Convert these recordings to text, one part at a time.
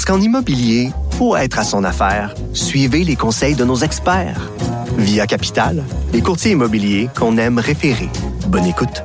Parce qu'en immobilier, pour être à son affaire, suivez les conseils de nos experts. Via Capital, les courtiers immobiliers qu'on aime référer. Bonne écoute.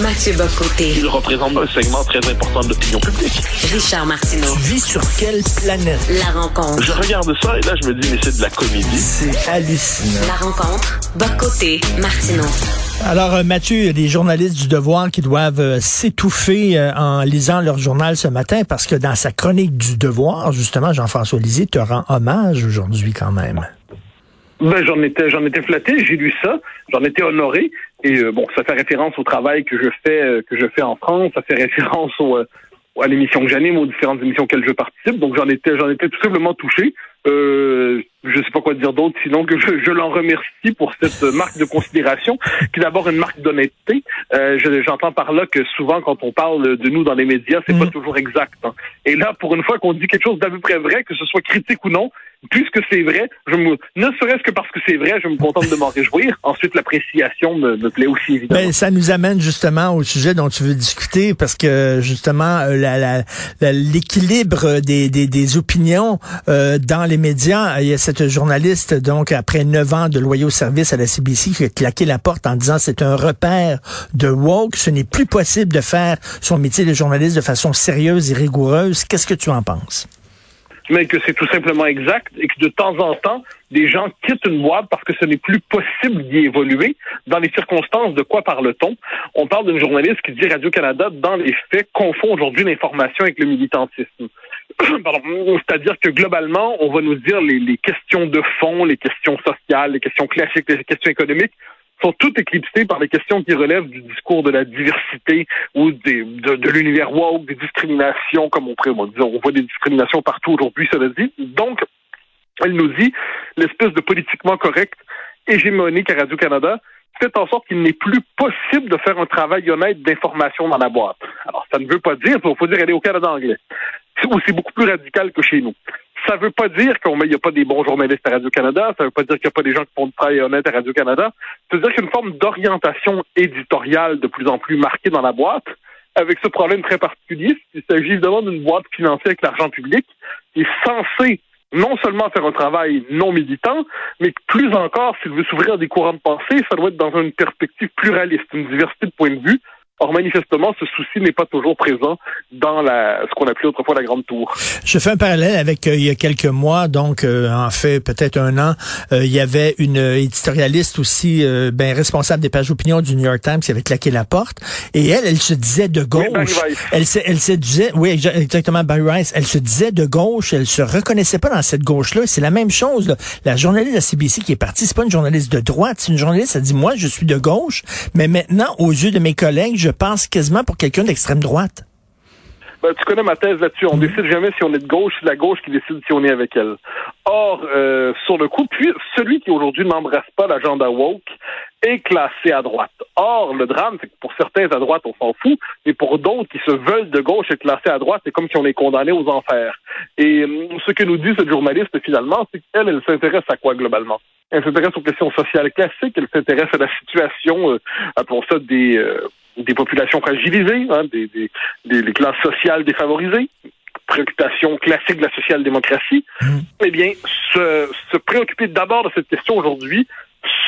Mathieu Bocoté, Il représente un segment très important de l'opinion publique. Richard Martineau. Tu vis sur quelle planète? La rencontre. Je regarde ça et là, je me dis, mais c'est de la comédie. C'est hallucinant. La rencontre. Bocoté, Martineau. Alors, euh, Mathieu, il y a des journalistes du Devoir qui doivent euh, s'étouffer euh, en lisant leur journal ce matin parce que dans sa chronique du Devoir, justement, Jean-François Lisée te rend hommage aujourd'hui quand même. Ben, j'en étais, j'en étais flatté, j'ai lu ça, j'en étais honoré. Et bon, ça fait référence au travail que je fais, que je fais en France, ça fait référence à l'émission que j'anime, aux différentes émissions auxquelles je participe. Donc j'en étais, j'en étais tout simplement touché. Euh, je sais pas quoi dire d'autre, sinon que je, je l'en remercie pour cette marque de considération, qui est d'abord une marque d'honnêteté. Euh, je- J'entends par là que souvent, quand on parle de nous dans les médias, c'est Mhm. pas toujours exact. hein. Et là, pour une fois qu'on dit quelque chose d'à peu près vrai, que ce soit critique ou non, puisque c'est vrai, je me, ne serait-ce que parce que c'est vrai, je me contente de m'en réjouir. Ensuite, l'appréciation me, me plaît aussi, évidemment. Ben, ça nous amène justement au sujet dont tu veux discuter parce que justement euh, la- la- la- l'équilibre des, des, des opinions euh, dans les médias. Il y a cette journaliste donc après neuf ans de loyaux service à la CBC qui a claqué la porte en disant c'est un repère de woke. Ce n'est plus possible de faire son métier de journaliste de façon sérieuse et rigoureuse. Qu'est-ce que tu en penses? mais que c'est tout simplement exact et que de temps en temps, des gens quittent une boîte parce que ce n'est plus possible d'y évoluer. Dans les circonstances, de quoi parle-t-on? On parle d'une journaliste qui dit Radio-Canada, dans les faits, confond aujourd'hui l'information avec le militantisme. C'est-à-dire que globalement, on va nous dire les, les questions de fond, les questions sociales, les questions classiques, les questions économiques sont toutes éclipsées par les questions qui relèvent du discours de la diversité ou des, de, de l'univers woke, des discriminations, comme on pourrait bon, dire, on voit des discriminations partout aujourd'hui, cela dit. Donc, elle nous dit l'espèce de politiquement correct hégémonique à Radio-Canada fait en sorte qu'il n'est plus possible de faire un travail honnête d'information dans la boîte. Alors, ça ne veut pas dire, il faut dire aller au Canada anglais, où c'est beaucoup plus radical que chez nous. Ça ne veut pas dire qu'il n'y a pas des bons journalistes à Radio-Canada, ça ne veut pas dire qu'il n'y a pas des gens qui font du travail honnête à Radio-Canada. Ça veut dire qu'il y a une forme d'orientation éditoriale de plus en plus marquée dans la boîte, avec ce problème très particulier. Il s'agit évidemment d'une boîte financée avec l'argent public qui est censée non seulement faire un travail non militant, mais plus encore, s'il veut s'ouvrir à des courants de pensée, ça doit être dans une perspective pluraliste, une diversité de points de vue. Or, manifestement, ce souci n'est pas toujours présent dans la, ce qu'on appelait autrefois la Grande Tour. Je fais un parallèle avec euh, il y a quelques mois, donc euh, en fait peut-être un an, euh, il y avait une éditorialiste aussi euh, ben, responsable des pages d'opinion du New York Times qui avait claqué la porte et elle, elle se disait de Oui, Barry gauche. Elle, se, elle se disait, oui exa- exactement Barry Rice, elle se disait de gauche, elle se reconnaissait pas dans cette gauche-là. C'est la même chose. là. La journaliste de CBC qui est partie, c'est pas une journaliste de droite, c'est une journaliste. Elle dit moi je suis de gauche, mais maintenant aux yeux de mes collègues, je pense quasiment pour quelqu'un d'extrême droite. Ben, tu connais ma thèse là-dessus. On décide jamais si on est de gauche, c'est la gauche qui décide si on est avec elle. Or, euh, sur le coup, puis celui qui aujourd'hui n'embrasse pas l'agenda woke est classé à droite. Or, le drame, c'est que pour certains à droite, on s'en fout, mais pour d'autres qui se veulent de gauche être classés à droite, c'est comme si on est condamné aux enfers. Et euh, ce que nous dit cette journaliste finalement, c'est qu'elle, elle s'intéresse à quoi globalement? Elle s'intéresse aux questions sociales classiques, elle s'intéresse à la situation, euh, appelons ça des, euh, des populations fragilisées, hein, des, des, des, des classes sociales défavorisées, préoccupation classique de la social-démocratie, eh bien, se, se préoccuper d'abord de cette question aujourd'hui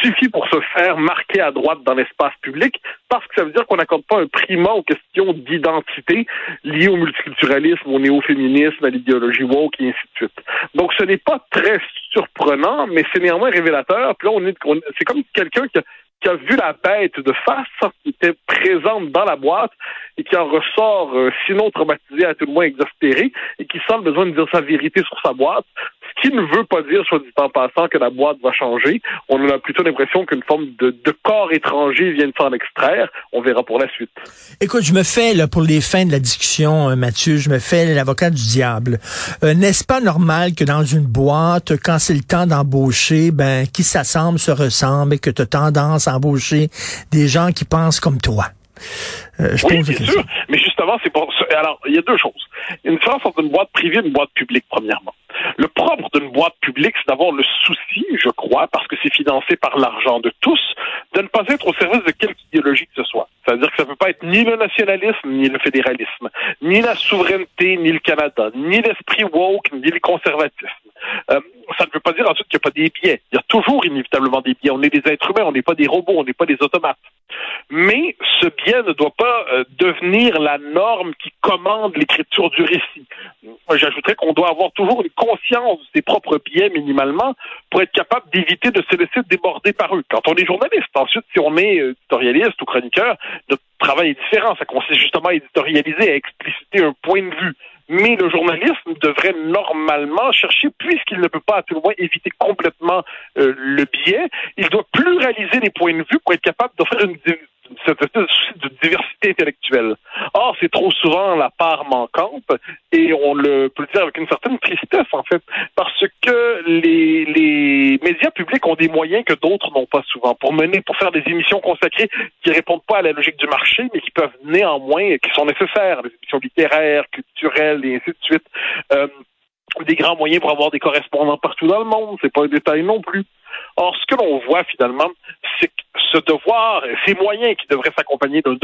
suffit pour se faire marquer à droite dans l'espace public, parce que ça veut dire qu'on n'accorde pas un primat aux questions d'identité liées au multiculturalisme, au néo-féminisme, à l'idéologie woke et ainsi de suite. Donc, ce n'est pas très surprenant, mais c'est néanmoins révélateur. Puis là, on est, on- c'est comme quelqu'un qui a, qui a vu la bête de face, qui était présente dans la boîte et qui en ressort, euh, sinon traumatisé, à tout le moins exaspéré, et qui sent besoin de dire sa vérité sur sa boîte, Ce qui ne veut pas dire, soit dit en passant, que la boîte va changer. On a plutôt l'impression qu'une forme de, corps étranger vient de s'en extraire. On verra pour la suite. Écoute, je me fais, là, pour les fins de la discussion, euh, Mathieu, je me fais l'avocat du diable. Euh, N'est-ce pas normal que dans une boîte, quand c'est le temps d'embaucher, ben, qui s'assemble se ressemble et que tu as tendance à embaucher des gens qui pensent comme toi? Euh, je oui, bien sûr. Mais justement, c'est pour. Alors, il y a deux choses. Une différence entre une boîte privée et une boîte publique, premièrement. Le propre d'une boîte publique, c'est d'avoir le souci, je crois, parce que c'est financé par l'argent de tous, de ne pas être au service de quelque idéologie que ce soit. C'est-à-dire que ça ne peut pas être ni le nationalisme, ni le fédéralisme, ni la souveraineté, ni le Canada, ni l'esprit woke, ni le conservatisme. Euh, ça ne veut pas dire ensuite qu'il n'y a pas des biais. Il y a toujours inévitablement des biais. On est des êtres humains, on n'est pas des robots, on n'est pas des automates. Mais ce biais ne doit pas euh, devenir la norme qui commande l'écriture du récit. J'ajouterais qu'on doit avoir toujours une conscience de ses propres biais minimalement pour être capable d'éviter de se laisser déborder par eux. Quand on est journaliste, ensuite, si on est euh, éditorialiste ou chroniqueur, notre travail est différent. Ça consiste justement éditorialiser, à expliciter un point de vue. Mais le journalisme devrait normalement chercher, puisqu'il ne peut pas à tout le moins éviter complètement euh, le biais, il doit pluraliser les points de vue pour être capable d'offrir une, de diversité intellectuelle. Or, c'est trop souvent la part manquante, et on le peut le dire avec une certaine tristesse, en fait, parce que les, les médias publics ont des moyens que d'autres n'ont pas souvent pour mener, pour faire des émissions consacrées qui répondent pas à la logique du marché, mais qui peuvent néanmoins, qui sont nécessaires, des émissions littéraires, culturelles, et ainsi de suite. Euh, des grands moyens pour avoir des correspondants partout dans le monde, c'est pas un détail non plus. Or, ce que l'on voit finalement, ce devoir, ces moyens qui devraient s'accompagner d'un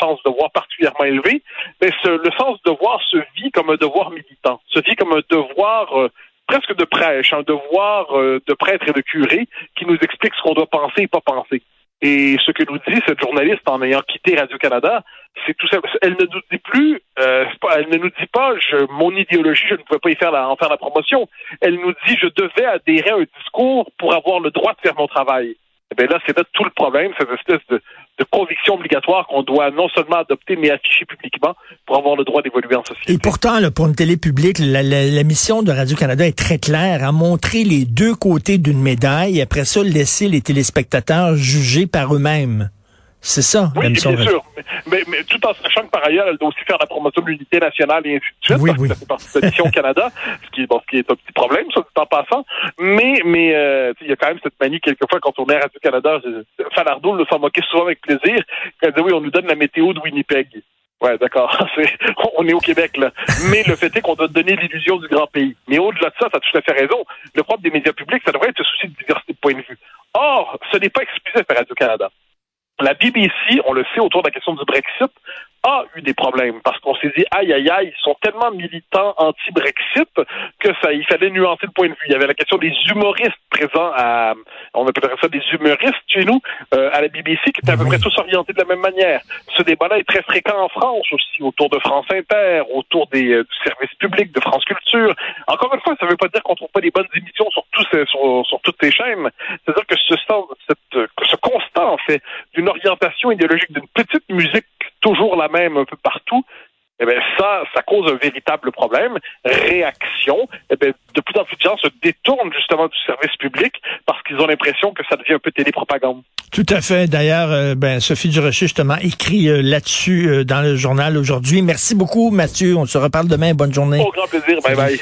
sens de devoir particulièrement élevé, mais ce, le sens de devoir se vit comme un devoir militant, se vit comme un devoir euh, presque de prêche, un devoir euh, de prêtre et de curé qui nous explique ce qu'on doit penser et pas penser. Et ce que nous dit cette journaliste en ayant quitté Radio-Canada, c'est tout simple. Elle ne nous dit plus, euh, elle ne nous dit pas, je, mon idéologie, je ne pouvais pas y faire la, en faire la promotion. Elle nous dit, je devais adhérer à un discours pour avoir le droit de faire mon travail. Eh bien là, c'est là tout le problème, cette espèce de, de conviction obligatoire qu'on doit non seulement adopter, mais afficher publiquement pour avoir le droit d'évoluer en société. Et pourtant, là, pour une télé publique, la, la, la mission de Radio-Canada est très claire, à montrer les deux côtés d'une médaille, et après ça, laisser les téléspectateurs juger par eux-mêmes. C'est ça, oui, bien sûr. Mais, mais, tout en sachant que par ailleurs, elle doit aussi faire la promotion de l'unité nationale et ainsi de suite, oui, parce oui. que ça fait partie de Mission Canada, ce qui, bon, ce qui est un petit problème, ça, tout en passant. Mais, mais euh, il y a quand même cette manie, quelquefois, quand on est à Radio-Canada, Falardeau le s'en moquait souvent avec plaisir, quand elle disait, oui, on nous donne la météo de Winnipeg. Ouais, d'accord. on est au Québec, là. Mais le fait est qu'on doit donner l'illusion du grand pays. Mais au-delà de ça, tu as tout à fait raison. Le propre des médias publics, ça devrait être ce souci de diversité de point de vue. Or, ce n'est pas exclusif à Radio-Canada. La BBC, on le sait, autour de la question du Brexit, a eu des problèmes parce qu'on s'est dit aïe aïe aïe, ils sont tellement militants anti-Brexit que ça il fallait nuancer le point de vue. Il y avait la question des humoristes présents à on appellerait ça des humoristes chez nous euh, à la BBC qui étaient à peu près tous orientés de la même manière. Ce débat-là est très fréquent en France aussi, autour de France Inter, autour des euh, du service public de France Culture. Encore une fois, ça ne veut pas dire qu'on trouve pas des bonnes émissions sur tous ces, sur, sur toutes ces chaînes. C'est-à-dire que ce, cette, ce constat en fait d'une orientation idéologique d'une petite musique toujours la même un peu partout, eh bien, ça, ça cause un véritable problème. Réaction, eh bien, de plus en plus de gens se détournent justement du service public parce qu'ils ont l'impression que ça devient un peu télépropagande. Tout à fait. D'ailleurs, euh, ben, Sophie Durocher, justement, écrit euh, là-dessus euh, dans le journal aujourd'hui. Merci beaucoup, Mathieu. On se reparle demain. Bonne journée. Au grand plaisir. Bye bye.